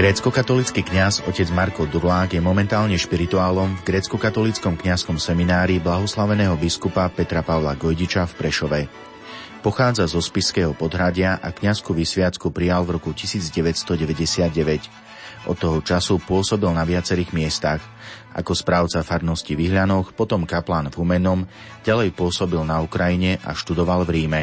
Grécko-katolický kňaz otec Marko Durlák je momentálne špirituálom v grécko-katolickom kňazskom seminári blahoslaveného biskupa Petra Pavla Gojdiča v Prešove. Pochádza zo Spiského podhradia a kňazku vysviacku prijal v roku 1999. Od toho času pôsobil na viacerých miestach. Ako správca farnosti v Ihľanoch, potom kaplán v Humenom, ďalej pôsobil na Ukrajine a študoval v Ríme.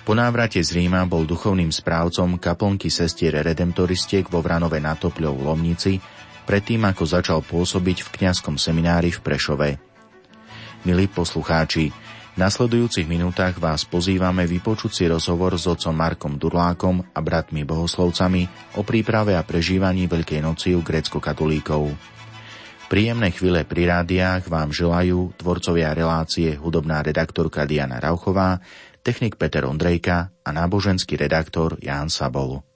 Po návrate z Ríma bol duchovným správcom kaplnky sestier redemptoristiek vo Vranove na Topľov Lomnici, predtým ako začal pôsobiť v kňazskom seminári v Prešove. Milí poslucháči, v nasledujúcich minútach vás pozývame vypočuť si rozhovor s otcom Markom Durlákom a bratmi bohoslovcami o príprave a prežívaní Veľkej noci u grécko-katolíkov. Príjemné chvíle pri rádiách vám želajú tvorcovia relácie hudobná redaktorka Diana Rauchová, technik Peter Ondrejka a náboženský redaktor Ján Sabol.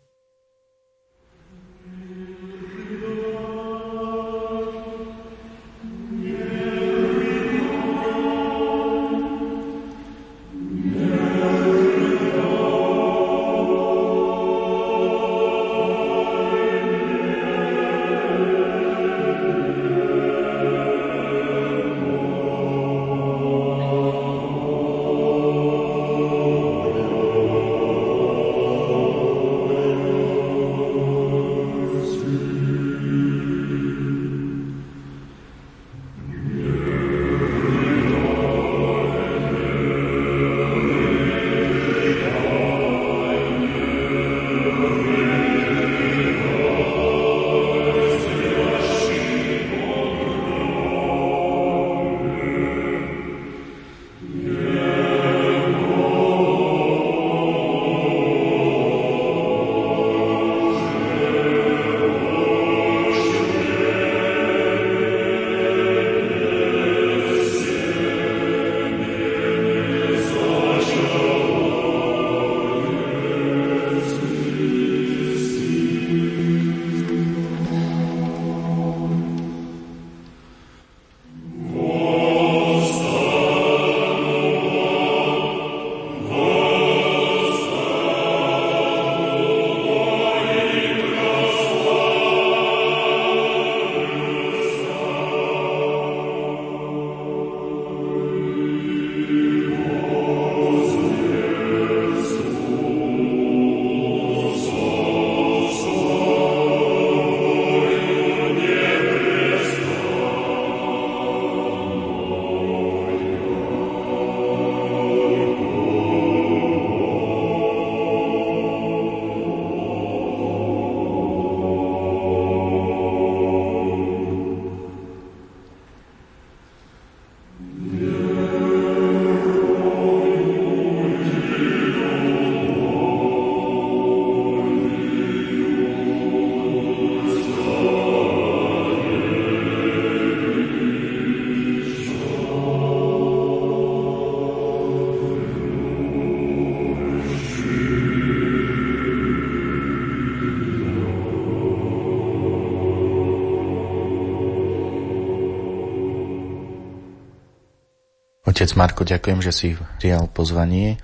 Otec Marko, ďakujem, že si prijal pozvanie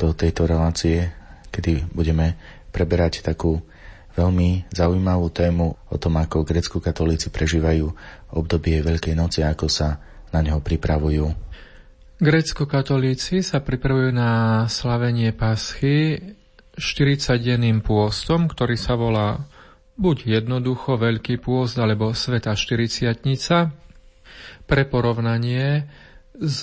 do tejto relácie, kedy budeme preberať takú veľmi zaujímavú tému o tom, ako grecko-katolíci prežívajú obdobie Veľkej noci a ako sa na neho pripravujú. Grecko-katolíci sa pripravujú na slavenie Paschy 40-denným pôstom, ktorý sa volá buď jednoducho Veľký pôst alebo Sveta 40 Pre porovnanie s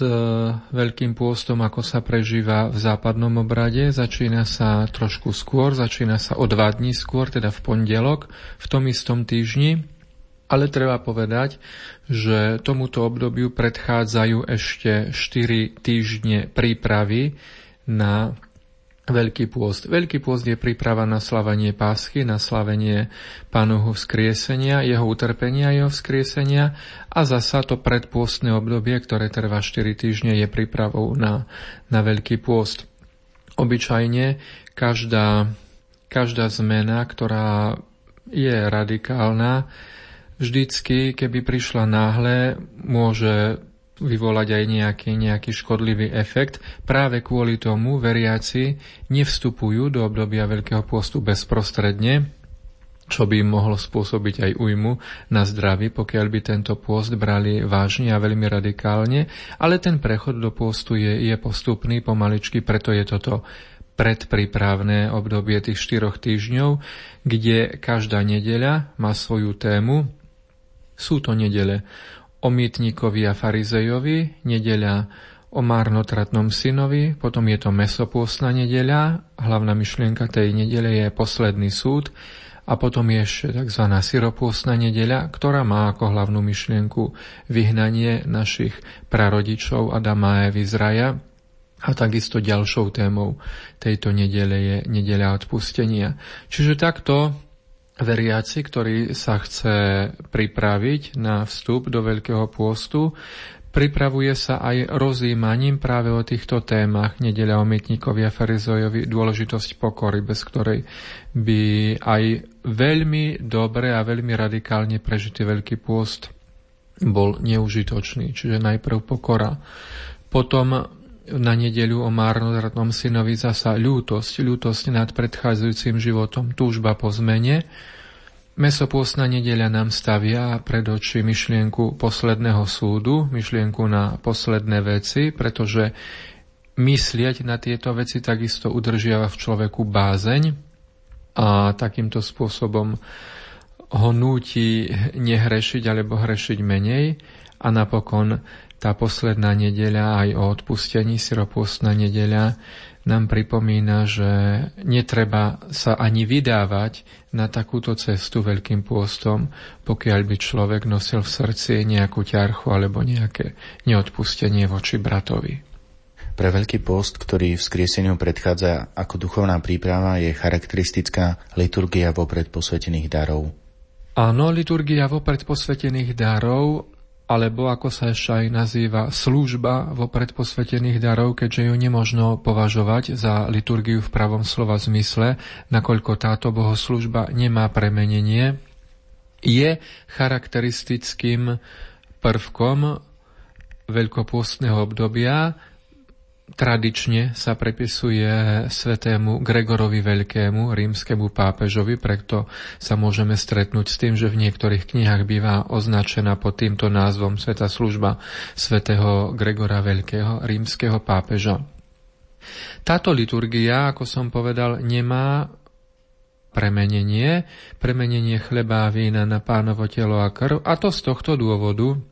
Veľkým pôstom, ako sa prežíva v západnom obrade. Začína sa trošku skôr, začína sa o dva dní skôr, teda v pondelok, v tom istom týždni. Ale treba povedať, že tomuto obdobiu predchádzajú ešte 4 týždne prípravy na Veľký pôst. Veľký pôst je príprava na slavenie Páschy, na slavenie Pánovho vzkriesenia, jeho utrpenia jeho vzkriesenia a zasa to predpôstne obdobie, ktoré trvá 4 týždne, je prípravou na, na Veľký pôst. Obyčajne každá, každá zmena, ktorá je radikálna, vždycky, keby prišla náhle, môže vyvolať aj nejaký, nejaký škodlivý efekt. Práve kvôli tomu veriaci nevstupujú do obdobia Veľkého pôstu bezprostredne, čo by im mohlo spôsobiť aj újmu na zdraví, pokiaľ by tento pôst brali vážne a veľmi radikálne, ale ten prechod do pôstu je, je postupný pomaličky, preto je toto predprípravné obdobie tých štyroch týždňov, kde každá nedeľa má svoju tému. Sú to nedele o mýtnikovi a farizejovi, nedeľa o márnotratnom synovi, potom je to mesopôstna nedeľa, hlavná myšlienka tej nedele je posledný súd a potom je ešte tzv. syropôstna nedeľa, ktorá má ako hlavnú myšlienku vyhnanie našich prarodičov Adama a Evy z raja. A takisto ďalšou témou tejto nedele je nedeľa odpustenia. Čiže takto veriaci, ktorý sa chce pripraviť na vstup do Veľkého pôstu, Pripravuje sa aj rozímaním práve o týchto témach nedeľa o mytníkovi a farizojovi dôležitosť pokory, bez ktorej by aj veľmi dobre a veľmi radikálne prežitý Veľký pôst bol neužitočný. Čiže najprv pokora. Potom na nedeľu o márnodratnom synovi zasa ľútosť, ľútosť nad predchádzajúcim životom, túžba po zmene, Mesopôstna nedeľa nám stavia pred oči myšlienku posledného súdu, myšlienku na posledné veci, pretože myslieť na tieto veci takisto udržiava v človeku bázeň a takýmto spôsobom ho núti nehrešiť alebo hrešiť menej. A napokon tá posledná nedeľa aj o odpustení, syropôstna nedeľa nám pripomína, že netreba sa ani vydávať na takúto cestu veľkým pôstom, pokiaľ by človek nosil v srdci nejakú ťarchu alebo nejaké neodpustenie voči bratovi. Pre Veľký post, ktorý vzkrieseniu predchádza ako duchovná príprava, je charakteristická liturgia vopred posvetených darov. Áno, liturgia vopred posvetených darov alebo ako sa ešte aj nazýva služba vo predposvetených darov, keďže ju nemožno považovať za liturgiu v pravom slova zmysle, nakoľko táto bohoslužba nemá premenenie, je charakteristickým prvkom veľkopôstneho obdobia, Tradične sa prepisuje svetému Gregorovi Veľkému, rímskemu pápežovi, preto sa môžeme stretnúť s tým, že v niektorých knihách býva označená pod týmto názvom Sveta služba svätého Gregora Veľkého, rímskeho pápeža. Táto liturgia, ako som povedal, nemá premenenie, premenenie chleba a vína na pánovo telo a krv, a to z tohto dôvodu,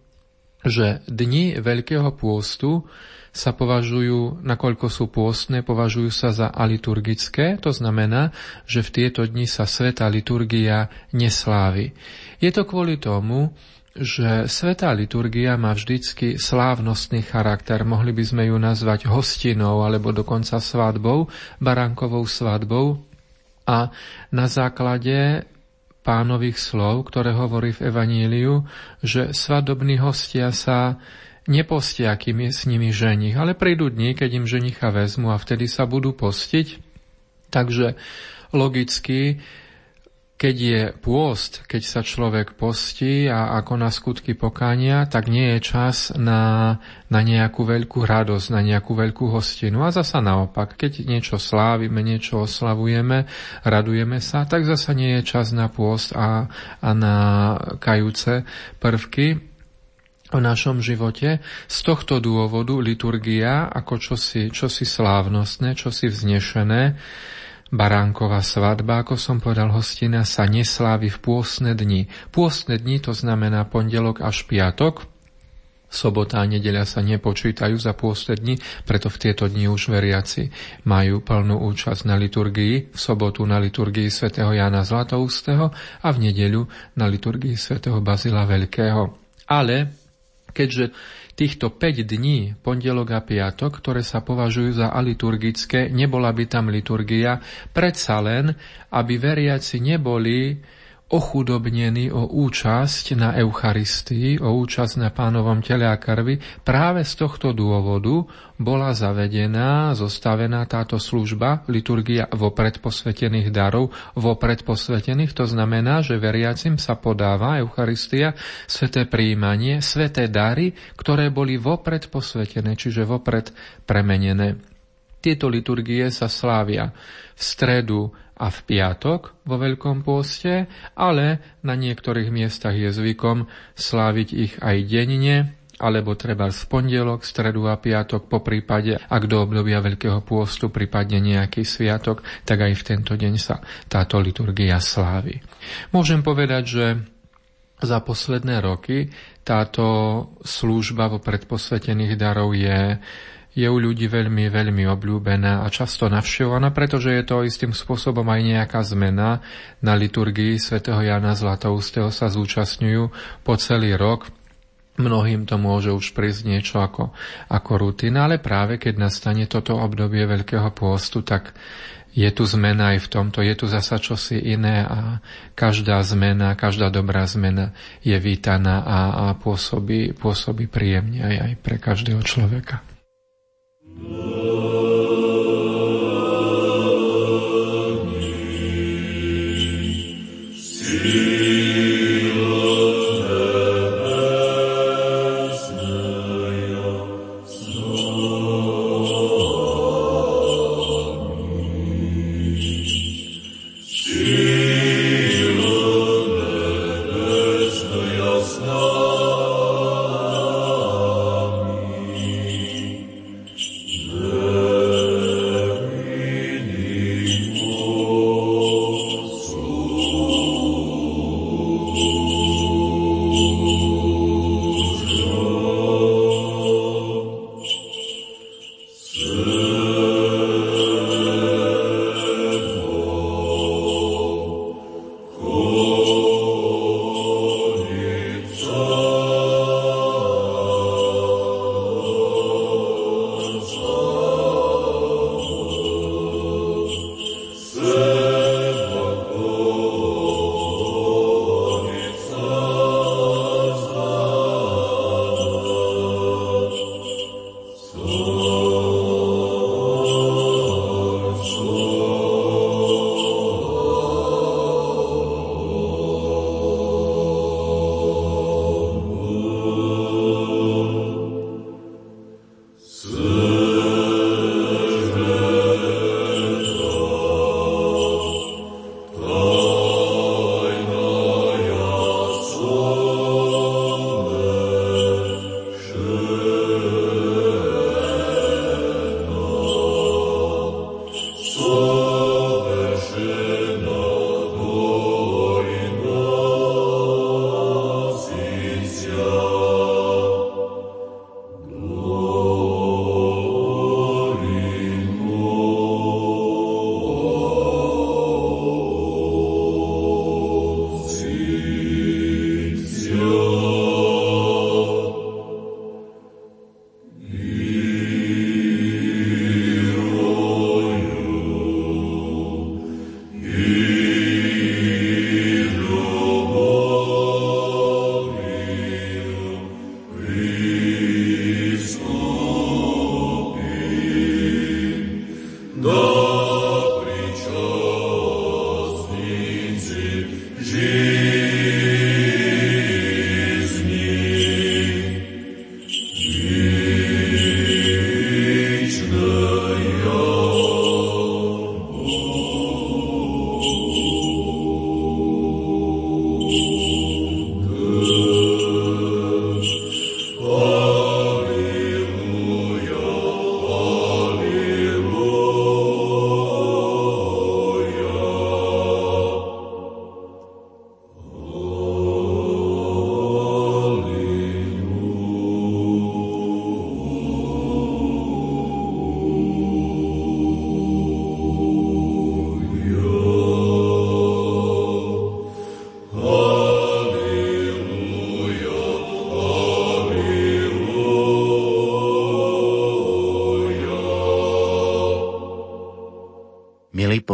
že dni Veľkého pôstu sa považujú, nakoľko sú pôstne, považujú sa za aliturgické, to znamená, že v tieto dni sa sveta liturgia neslávi. Je to kvôli tomu, že svetá liturgia má vždycky slávnostný charakter. Mohli by sme ju nazvať hostinou alebo dokonca svadbou, baránkovou svadbou. A na základe pánových slov, ktoré hovorí v Evaníliu, že svadobní hostia sa nepostia, kým je s nimi ženich, ale prídu dni, keď im ženicha vezmu a vtedy sa budú postiť. Takže logicky, keď je pôst, keď sa človek postí a ako na skutky pokánia, tak nie je čas na, na nejakú veľkú radosť, na nejakú veľkú hostinu. A zasa naopak, keď niečo slávime, niečo oslavujeme, radujeme sa, tak zasa nie je čas na pôst a, a na kajúce prvky, o našom živote. Z tohto dôvodu liturgia ako čosi, čosi slávnostné, čosi vznešené, Baránková svadba, ako som povedal, hostina sa neslávi v pôsne dni. Pôsne dni to znamená pondelok až piatok, Sobota a nedeľa sa nepočítajú za pôste dni, preto v tieto dni už veriaci majú plnú účasť na liturgii, v sobotu na liturgii svätého Jana Zlatoustého a v nedeľu na liturgii svätého Bazila Veľkého. Ale keďže týchto 5 dní, pondelok a piatok, ktoré sa považujú za aliturgické, nebola by tam liturgia, predsa len, aby veriaci neboli ochudobnení o účasť na Eucharistii, o účasť na pánovom tele a krvi. Práve z tohto dôvodu bola zavedená, zostavená táto služba, liturgia vopred posvetených darov, vopred posvetených, to znamená, že veriacim sa podáva Eucharistia, sveté príjmanie, sveté dary, ktoré boli vopred posvetené, čiže vopred premenené. Tieto liturgie sa slávia v stredu a v piatok vo Veľkom pôste, ale na niektorých miestach je zvykom sláviť ich aj denne, alebo treba v pondelok, stredu a piatok, po prípade, ak do obdobia Veľkého pôstu prípadne nejaký sviatok, tak aj v tento deň sa táto liturgia slávi. Môžem povedať, že za posledné roky táto služba vo predposvetených darov je je u ľudí veľmi, veľmi obľúbená a často navštevovaná, pretože je to istým spôsobom aj nejaká zmena. Na liturgii svätého Jana Zlatoustého sa zúčastňujú po celý rok. Mnohým to môže už prísť niečo ako, ako rutina, ale práve keď nastane toto obdobie Veľkého pôstu, tak je tu zmena aj v tomto, je tu zasa čosi iné a každá zmena, každá dobrá zmena je vítaná a, a pôsobí, pôsobí príjemne aj, aj pre každého človeka. Lord.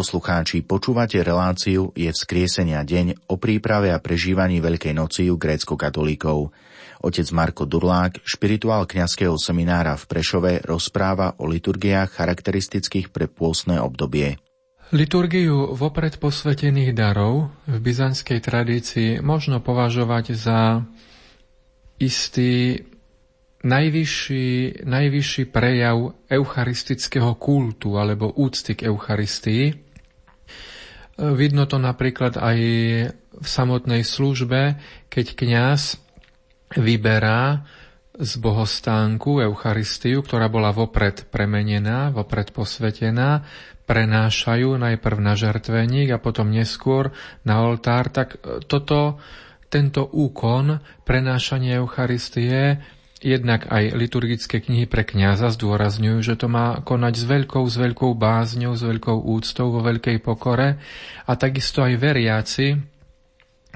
Poslucháči, počúvate reláciu Je vzkriesenia deň o príprave a prežívaní Veľkej noci u grécko-katolíkov. Otec Marko Durlák, špirituál kňazského seminára v Prešove, rozpráva o liturgiách charakteristických pre pôstne obdobie. Liturgiu vopred posvetených darov v byzantskej tradícii možno považovať za istý najvyšší, najvyšší prejav eucharistického kultu alebo úcty k Eucharistii, Vidno to napríklad aj v samotnej službe, keď kňaz vyberá z bohostánku Eucharistiu, ktorá bola vopred premenená, vopred posvetená, prenášajú najprv na žertveník a potom neskôr na oltár, tak toto, tento úkon prenášania Eucharistie Jednak aj liturgické knihy pre kňaza zdôrazňujú, že to má konať s veľkou, s veľkou bázňou, s veľkou úctou, vo veľkej pokore a takisto aj veriaci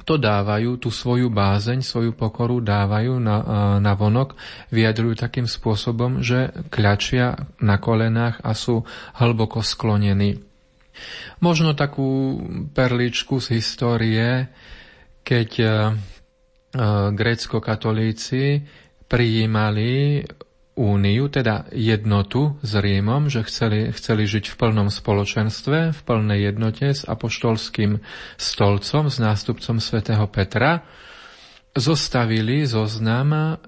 to dávajú, tú svoju bázeň, svoju pokoru dávajú na, na vonok, vyjadrujú takým spôsobom, že kľačia na kolenách a sú hlboko sklonení. Možno takú perličku z histórie, keď grécko-katolíci prijímali úniu, teda jednotu s Rímom, že chceli, chceli žiť v plnom spoločenstve, v plnej jednote s apoštolským stolcom, s nástupcom svätého Petra, zostavili zoznam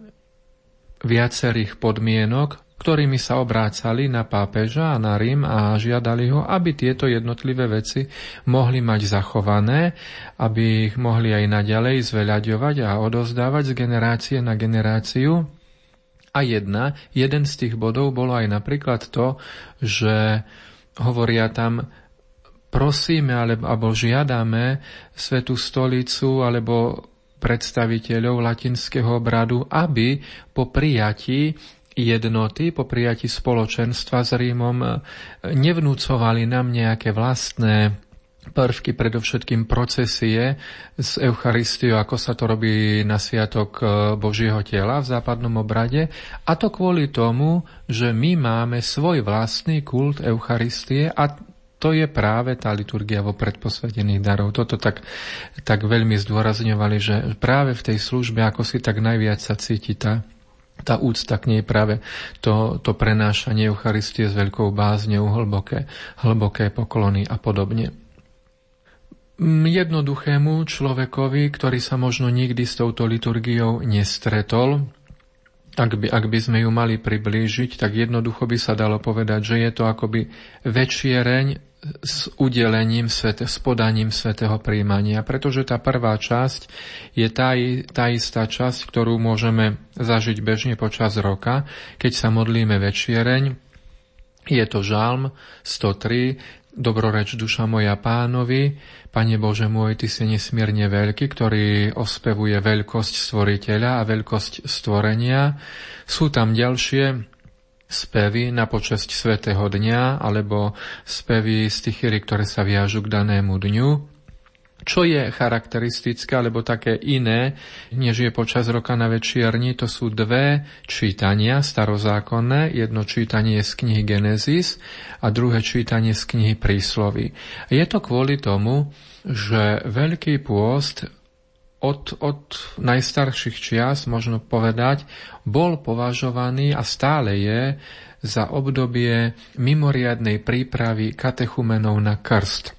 viacerých podmienok, ktorými sa obrácali na pápeža a na Rím a žiadali ho, aby tieto jednotlivé veci mohli mať zachované, aby ich mohli aj naďalej zveľaďovať a odozdávať z generácie na generáciu. A jedna, jeden z tých bodov bolo aj napríklad to, že hovoria tam prosíme alebo, alebo žiadame Svetú stolicu alebo predstaviteľov latinského obradu, aby po prijatí jednoty, po prijatí spoločenstva s Rímom nevnúcovali nám nejaké vlastné prvky, predovšetkým procesie z Eucharistiu, ako sa to robí na Sviatok e, Božieho tela v západnom obrade. A to kvôli tomu, že my máme svoj vlastný kult Eucharistie a to je práve tá liturgia vo predposvedených darov. Toto tak, tak veľmi zdôrazňovali, že práve v tej službe, ako si tak najviac sa cíti tá, tá úcta k nej práve to, to prenášanie Eucharistie s veľkou bázňou, hlboké, hlboké poklony a podobne. Jednoduchému človekovi, ktorý sa možno nikdy s touto liturgiou nestretol, ak by, ak by sme ju mali priblížiť, tak jednoducho by sa dalo povedať, že je to akoby večiereň s udelením, s podaním svetého príjmania, pretože tá prvá časť je tá, tá istá časť, ktorú môžeme zažiť bežne počas roka, keď sa modlíme večiereň. Je to žalm 103, Dobroreč duša moja pánovi, Pane Bože môj, Ty si nesmierne veľký, ktorý ospevuje veľkosť stvoriteľa a veľkosť stvorenia. Sú tam ďalšie spevy na počesť svätého dňa alebo spevy stichyry, ktoré sa viažu k danému dňu. Čo je charakteristické alebo také iné, než je počas roka na večierni, to sú dve čítania starozákonné. Jedno čítanie z knihy Genesis a druhé čítanie z knihy Príslovy. Je to kvôli tomu, že Veľký pôst od, od najstarších čias, možno povedať, bol považovaný a stále je za obdobie mimoriadnej prípravy katechumenov na krst.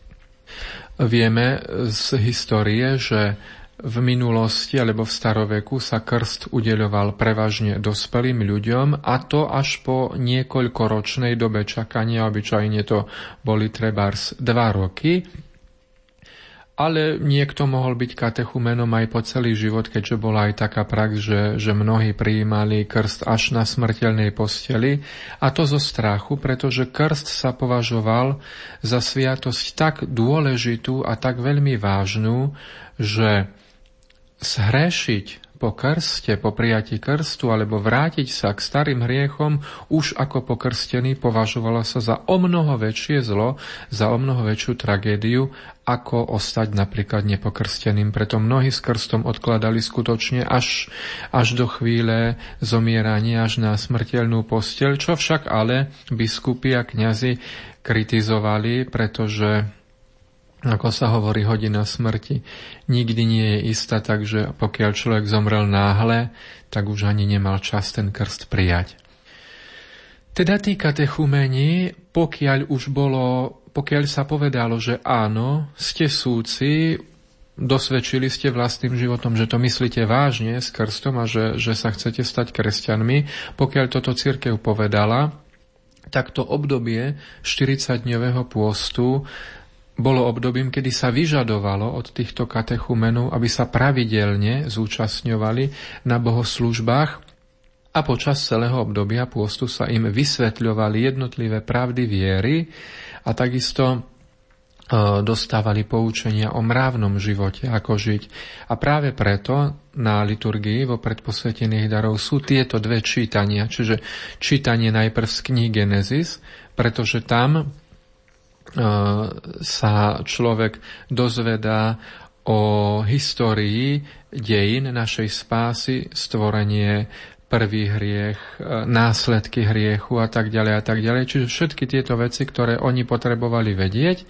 Vieme z histórie, že v minulosti alebo v staroveku sa krst udeľoval prevažne dospelým ľuďom a to až po niekoľkoročnej dobe čakania, obyčajne to boli trebárs dva roky, ale niekto mohol byť katechumenom aj po celý život, keďže bola aj taká prax, že, že mnohí prijímali krst až na smrteľnej posteli. A to zo strachu, pretože krst sa považoval za sviatosť tak dôležitú a tak veľmi vážnu, že zhrešiť po krste, po prijatí krstu alebo vrátiť sa k starým hriechom už ako pokrstený považovalo sa za o mnoho väčšie zlo, za o mnoho väčšiu tragédiu, ako ostať napríklad nepokrsteným. Preto mnohí s krstom odkladali skutočne až, až do chvíle zomierania, až na smrteľnú posteľ, čo však ale biskupy a kňazi kritizovali, pretože ako sa hovorí, hodina smrti nikdy nie je istá, takže pokiaľ človek zomrel náhle, tak už ani nemal čas ten krst prijať. Teda tí katechumeni, pokiaľ už bolo, pokiaľ sa povedalo, že áno, ste súci, dosvedčili ste vlastným životom, že to myslíte vážne s krstom a že, že sa chcete stať kresťanmi, pokiaľ toto církev povedala, tak to obdobie 40-dňového pôstu bolo obdobím, kedy sa vyžadovalo od týchto katechumenov, aby sa pravidelne zúčastňovali na bohoslužbách a počas celého obdobia pôstu sa im vysvetľovali jednotlivé pravdy viery a takisto E, dostávali poučenia o mravnom živote, ako žiť. A práve preto na liturgii vo predposvetených darov sú tieto dve čítania, čiže čítanie najprv z knihy Genesis, pretože tam sa človek dozvedá o histórii dejín našej spásy, stvorenie prvý hriech, e, následky hriechu a tak ďalej a tak ďalej. Čiže všetky tieto veci, ktoré oni potrebovali vedieť,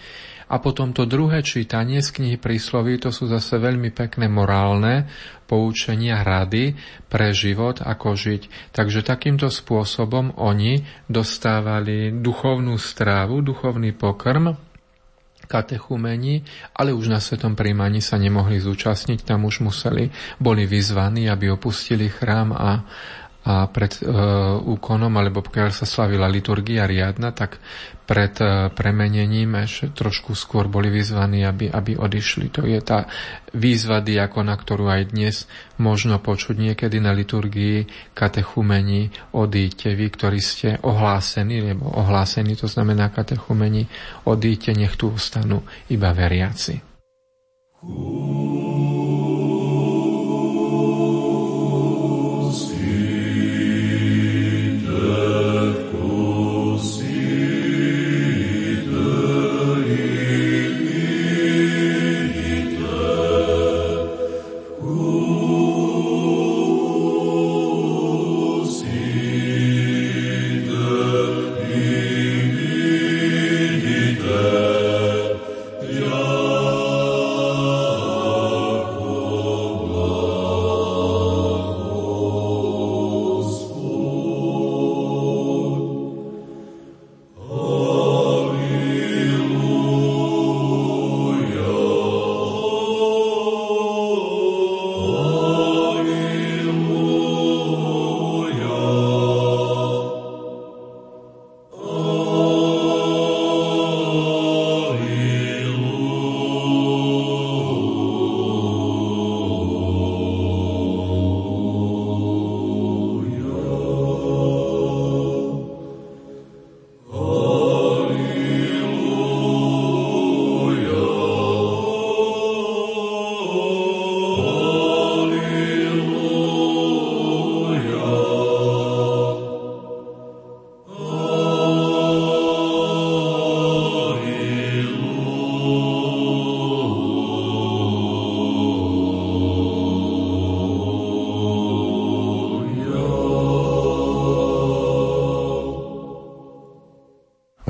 a potom to druhé čítanie z knihy prísloví, to sú zase veľmi pekné morálne poučenia, rady pre život, ako žiť. Takže takýmto spôsobom oni dostávali duchovnú strávu, duchovný pokrm, katechumeni, ale už na svetom príjmaní sa nemohli zúčastniť, tam už museli, boli vyzvaní, aby opustili chrám a, a pred e, úkonom, alebo pokiaľ sa slavila liturgia riadna, tak pred e, premenením ešte trošku skôr boli vyzvaní, aby, aby odišli. To je tá výzva diakona, ktorú aj dnes možno počuť niekedy na liturgii katechumeni odíďte, vy, ktorí ste ohlásení, lebo ohlásení to znamená katechumeni, odíďte, nech tu ostanú iba veriaci. Ooh.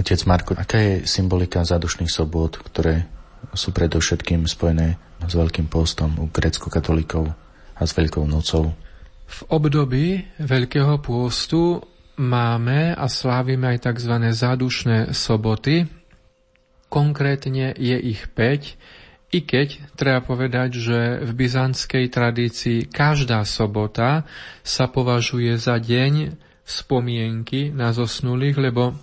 Otec Marko, aká je symbolika zádušných sobot, ktoré sú predovšetkým spojené s Veľkým postom u grecko-katolíkov a s Veľkou nocou? V období Veľkého pôstu máme a slávime aj tzv. zádušné soboty. Konkrétne je ich 5, i keď treba povedať, že v byzantskej tradícii každá sobota sa považuje za deň spomienky na zosnulých, lebo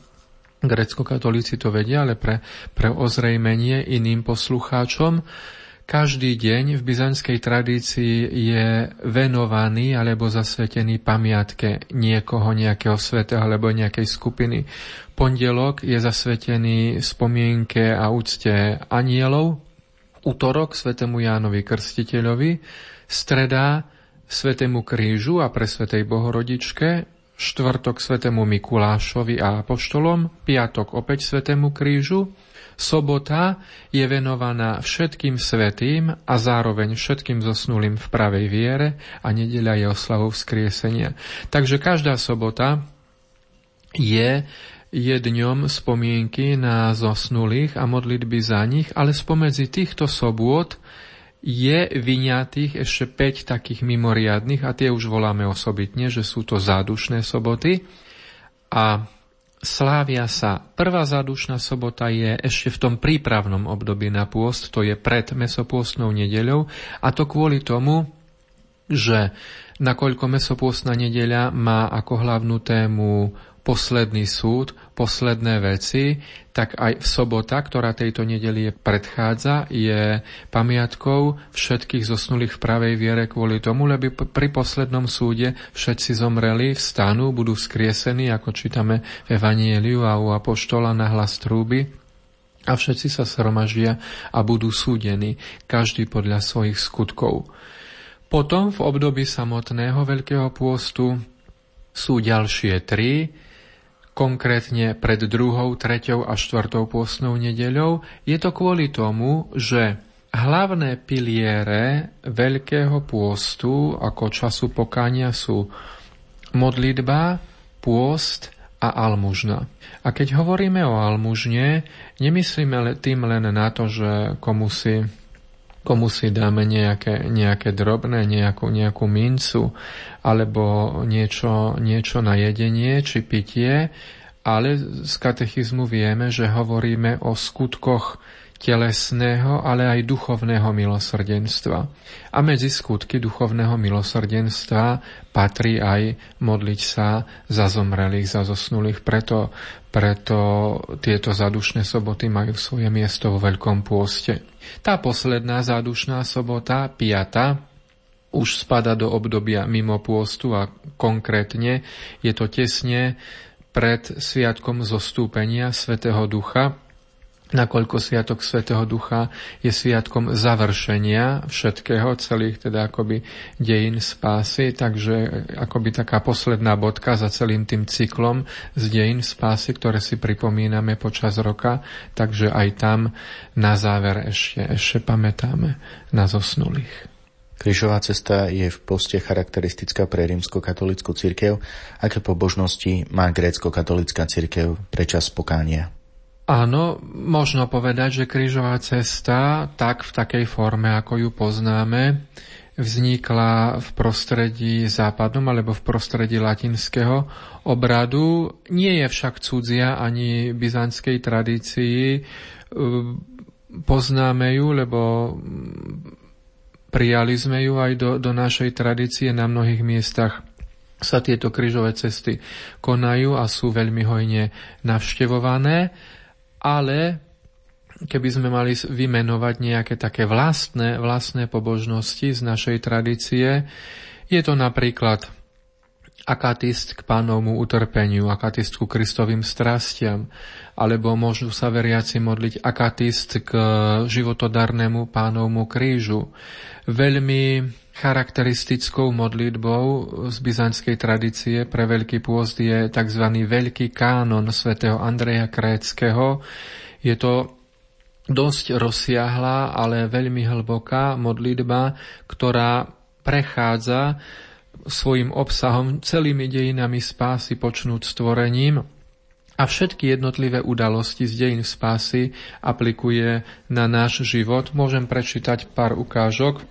Grecko-katolíci to vedia, ale pre, pre ozrejmenie iným poslucháčom, každý deň v byzantskej tradícii je venovaný alebo zasvetený pamiatke niekoho, nejakého svetého alebo nejakej skupiny. Pondelok je zasvetený spomienke a úcte anielov, útorok svetému Jánovi Krstiteľovi, streda svetému krížu a pre svetej Bohorodičke, štvrtok svetému Mikulášovi a apoštolom, piatok opäť svetému krížu, sobota je venovaná všetkým svetým a zároveň všetkým zosnulým v pravej viere a nedeľa je oslavou vzkriesenia. Takže každá sobota je je dňom spomienky na zosnulých a modlitby za nich, ale spomedzi týchto sobôt je vyňatých ešte 5 takých mimoriadných a tie už voláme osobitne, že sú to zádušné soboty. A slávia sa. Prvá zádušná sobota je ešte v tom prípravnom období na pôst, to je pred mesopôstnou nedeľou a to kvôli tomu, že nakoľko mesopôstna nedeľa má ako hlavnú tému posledný súd, posledné veci, tak aj v sobota, ktorá tejto nedelie predchádza, je pamiatkou všetkých zosnulých v pravej viere kvôli tomu, lebo pri poslednom súde všetci zomreli, vstanú, budú skriesení, ako čítame v Evanieliu a u Apoštola na hlas trúby, a všetci sa sromaždia a budú súdení, každý podľa svojich skutkov. Potom v období samotného Veľkého pôstu sú ďalšie tri, konkrétne pred druhou, treťou a štvrtou pôstnou nedeľou. Je to kvôli tomu, že hlavné piliere Veľkého pôstu ako času pokania sú modlitba, pôst a almužna. A keď hovoríme o almužne, nemyslíme tým len na to, že komu si komu si dáme nejaké, nejaké drobné, nejakú, nejakú mincu alebo niečo, niečo na jedenie či pitie, ale z katechizmu vieme, že hovoríme o skutkoch telesného, ale aj duchovného milosrdenstva. A medzi skutky duchovného milosrdenstva patrí aj modliť sa za zomrelých, za zosnulých. Preto, preto tieto zadušné soboty majú svoje miesto vo Veľkom pôste. Tá posledná zádušná sobota, piata, už spada do obdobia mimo pôstu a konkrétne je to tesne pred sviatkom zostúpenia Svetého Ducha, nakoľko Sviatok Svetého Ducha je sviatkom završenia všetkého, celých teda akoby dejín spásy, takže akoby taká posledná bodka za celým tým cyklom z dejín spásy, ktoré si pripomíname počas roka, takže aj tam na záver ešte, ešte pamätáme na zosnulých. Krížová cesta je v poste charakteristická pre rímsko-katolickú cirkev. Aké pobožnosti má grécko-katolická cirkev pre čas pokánia? Áno, možno povedať, že krížová cesta, tak v takej forme, ako ju poznáme, vznikla v prostredí západnom alebo v prostredí latinského obradu. Nie je však cudzia ani byzantskej tradícii. Poznáme ju, lebo prijali sme ju aj do, do našej tradície na mnohých miestach sa tieto krížové cesty konajú a sú veľmi hojne navštevované ale keby sme mali vymenovať nejaké také vlastné, vlastné pobožnosti z našej tradície, je to napríklad akatist k pánovmu utrpeniu, akatist ku Kristovým strastiam, alebo môžu sa veriaci modliť akatist k životodarnému pánovmu krížu. Veľmi charakteristickou modlitbou z byzantskej tradície pre Veľký pôst je tzv. Veľký kánon svätého Andreja Kréckého. Je to dosť rozsiahla, ale veľmi hlboká modlitba, ktorá prechádza svojim obsahom celými dejinami spásy počnúť stvorením a všetky jednotlivé udalosti z dejín spásy aplikuje na náš život. Môžem prečítať pár ukážok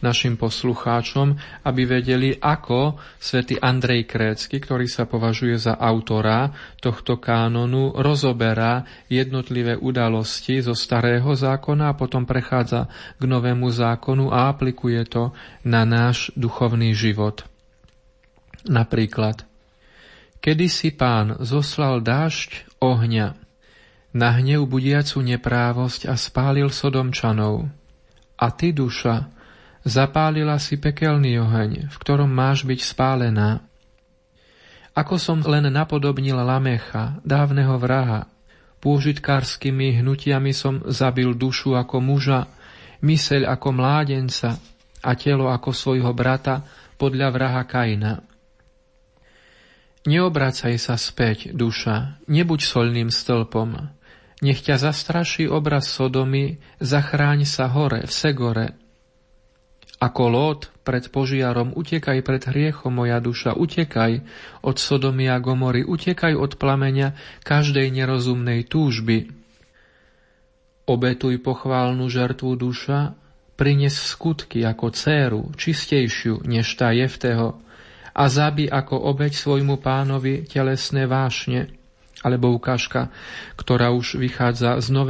našim poslucháčom, aby vedeli, ako svätý Andrej Krécky, ktorý sa považuje za autora tohto kánonu, rozoberá jednotlivé udalosti zo starého zákona a potom prechádza k novému zákonu a aplikuje to na náš duchovný život. Napríklad, kedy si pán zoslal dážď ohňa, na hnev budiacu neprávosť a spálil sodomčanov. A ty, duša, Zapálila si pekelný oheň, v ktorom máš byť spálená. Ako som len napodobnil Lamecha, dávneho vraha, pôžitkárskymi hnutiami som zabil dušu ako muža, myseľ ako mládenca a telo ako svojho brata podľa vraha Kaina. Neobracaj sa späť, duša, nebuď solným stĺpom. Nech ťa zastraší obraz Sodomy, zachráň sa hore, v Segore, ako Lót pred požiarom, utekaj pred hriechom, moja duša, utekaj od Sodomy a Gomory, utekaj od plameňa každej nerozumnej túžby. Obetuj pochválnu žertvu duša, prines skutky ako céru, čistejšiu než tá Jefteho, a zabi ako obeď svojmu pánovi telesné vášne, alebo ukážka, ktorá už vychádza z nové